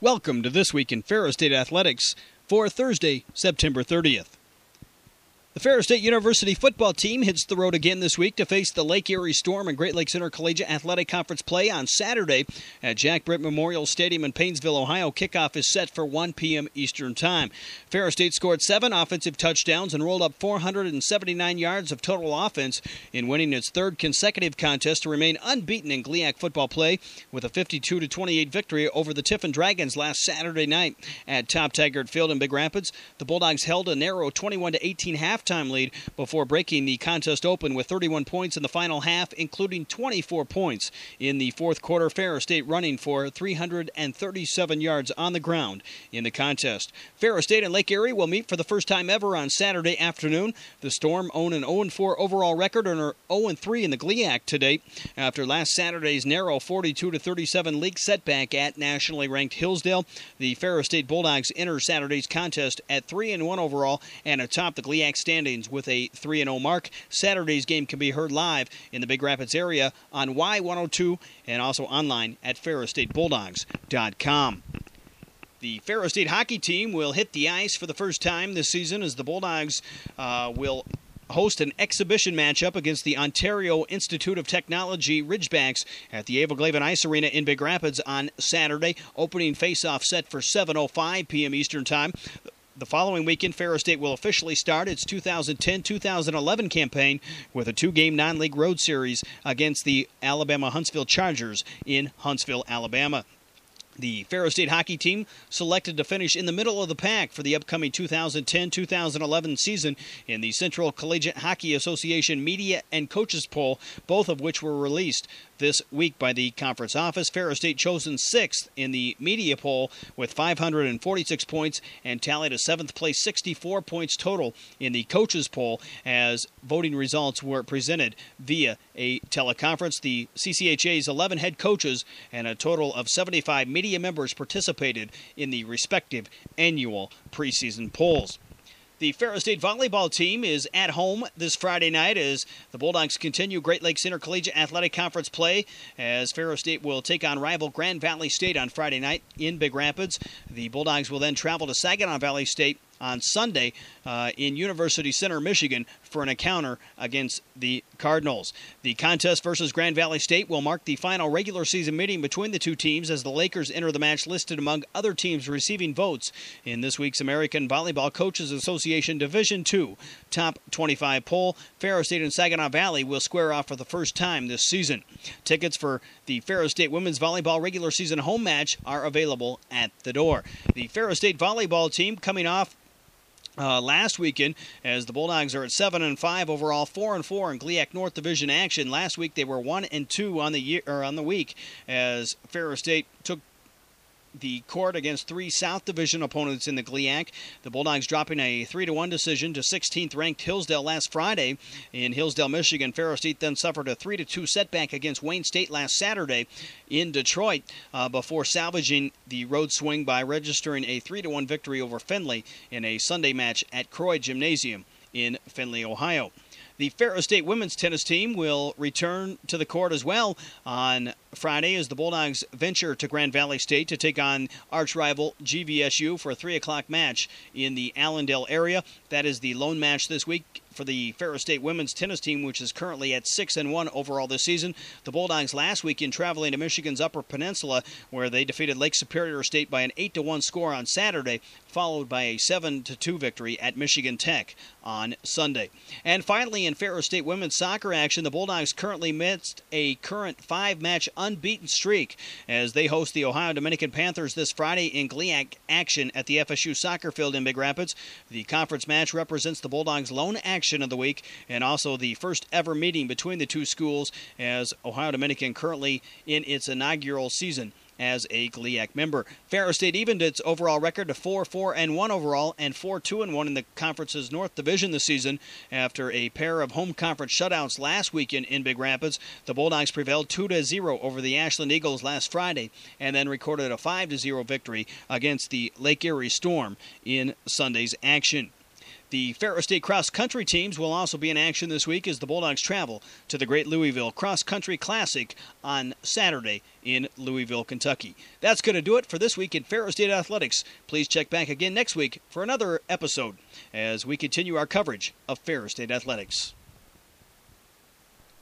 Welcome to This Week in Ferris State Athletics for Thursday, September 30th. The Ferris State University football team hits the road again this week to face the Lake Erie Storm and Great Lakes Intercollegiate Athletic Conference play on Saturday at Jack Britt Memorial Stadium in Painesville, Ohio. Kickoff is set for 1 p.m. Eastern Time. Ferris State scored seven offensive touchdowns and rolled up 479 yards of total offense in winning its third consecutive contest to remain unbeaten in GLIAC football play with a 52 28 victory over the Tiffin Dragons last Saturday night at Top Taggart Field in Big Rapids. The Bulldogs held a narrow 21 18 half halftime lead before breaking the contest open with 31 points in the final half, including 24 points in the fourth quarter. Ferris State running for 337 yards on the ground in the contest. Ferris State and Lake Erie will meet for the first time ever on Saturday afternoon. The Storm own an 0 4 overall record and are 0 3 in the GLIAC to date after last Saturday's narrow 42 37 league setback at nationally ranked Hillsdale. The Ferris State Bulldogs enter Saturday's contest at 3 1 overall and atop the GLIAC standings with a 3 0 mark. Saturday's game can be heard live in the Big Rapids area on Y102 and also online at ferrisstatebulldogs.com. The Ferris State hockey team will hit the ice for the first time this season as the Bulldogs uh, will host an exhibition matchup against the Ontario Institute of Technology Ridgebacks at the Ewigleben Ice Arena in Big Rapids on Saturday. Opening face-off set for 7:05 p.m. Eastern Time. The following weekend, Ferris State will officially start its 2010 2011 campaign with a two game non league road series against the Alabama Huntsville Chargers in Huntsville, Alabama. The Ferris State hockey team selected to finish in the middle of the pack for the upcoming 2010 2011 season in the Central Collegiate Hockey Association Media and Coaches Poll, both of which were released this week by the conference office. Ferris State chosen sixth in the media poll with 546 points and tallied a seventh place 64 points total in the coaches poll as voting results were presented via a teleconference. The CCHA's 11 head coaches and a total of 75 media members participated in the respective annual preseason polls. The Ferris State volleyball team is at home this Friday night as the Bulldogs continue Great Lakes Intercollegiate Athletic Conference play as Ferris State will take on rival Grand Valley State on Friday night in Big Rapids. The Bulldogs will then travel to Saginaw Valley State on Sunday uh, in University Center, Michigan, for an encounter against the Cardinals. The contest versus Grand Valley State will mark the final regular season meeting between the two teams as the Lakers enter the match listed among other teams receiving votes in this week's American Volleyball Coaches Association Division II Top 25 poll. Ferris State and Saginaw Valley will square off for the first time this season. Tickets for the Ferris State women's volleyball regular season home match are available at the door. The Ferris State volleyball team coming off uh, last weekend, as the Bulldogs are at seven and five overall, four and four in GLIAC North Division action. Last week they were one and two on the year or on the week, as Ferris State took the court against three South Division opponents in the GLIAC. The Bulldogs dropping a 3 to 1 decision to 16th ranked Hillsdale last Friday in Hillsdale, Michigan. Ferris State then suffered a 3 to 2 setback against Wayne State last Saturday in Detroit uh, before salvaging the road swing by registering a 3 to 1 victory over Findlay in a Sunday match at Croy Gymnasium in Findlay, Ohio. The Ferris State women's tennis team will return to the court as well on Friday as the Bulldogs venture to Grand Valley State to take on arch rival GVSU for a 3 o'clock match in the Allendale area. That is the lone match this week for the Ferris State women's tennis team, which is currently at six and one overall this season. The Bulldogs last weekend traveling to Michigan's Upper Peninsula, where they defeated Lake Superior State by an eight to one score on Saturday, followed by a seven to two victory at Michigan Tech on Sunday. And finally, in Ferris State women's soccer action, the Bulldogs currently missed a current five-match unbeaten streak as they host the Ohio Dominican Panthers this Friday in GLIAC action at the FSU soccer field in Big Rapids. The conference match represents the Bulldogs' lone action action of the week and also the first ever meeting between the two schools as Ohio Dominican currently in its inaugural season as a GLIAC member. Ferris State evened its overall record to 4-4 and 1 overall and 4-2 and 1 in the conference's North Division this season after a pair of home conference shutouts last weekend in Big Rapids. The Bulldogs prevailed 2-0 over the Ashland Eagles last Friday and then recorded a 5-0 victory against the Lake Erie Storm in Sunday's action. The Ferris State cross country teams will also be in action this week as the Bulldogs travel to the Great Louisville Cross Country Classic on Saturday in Louisville, Kentucky. That's going to do it for this week in Ferris State Athletics. Please check back again next week for another episode as we continue our coverage of Ferris State Athletics.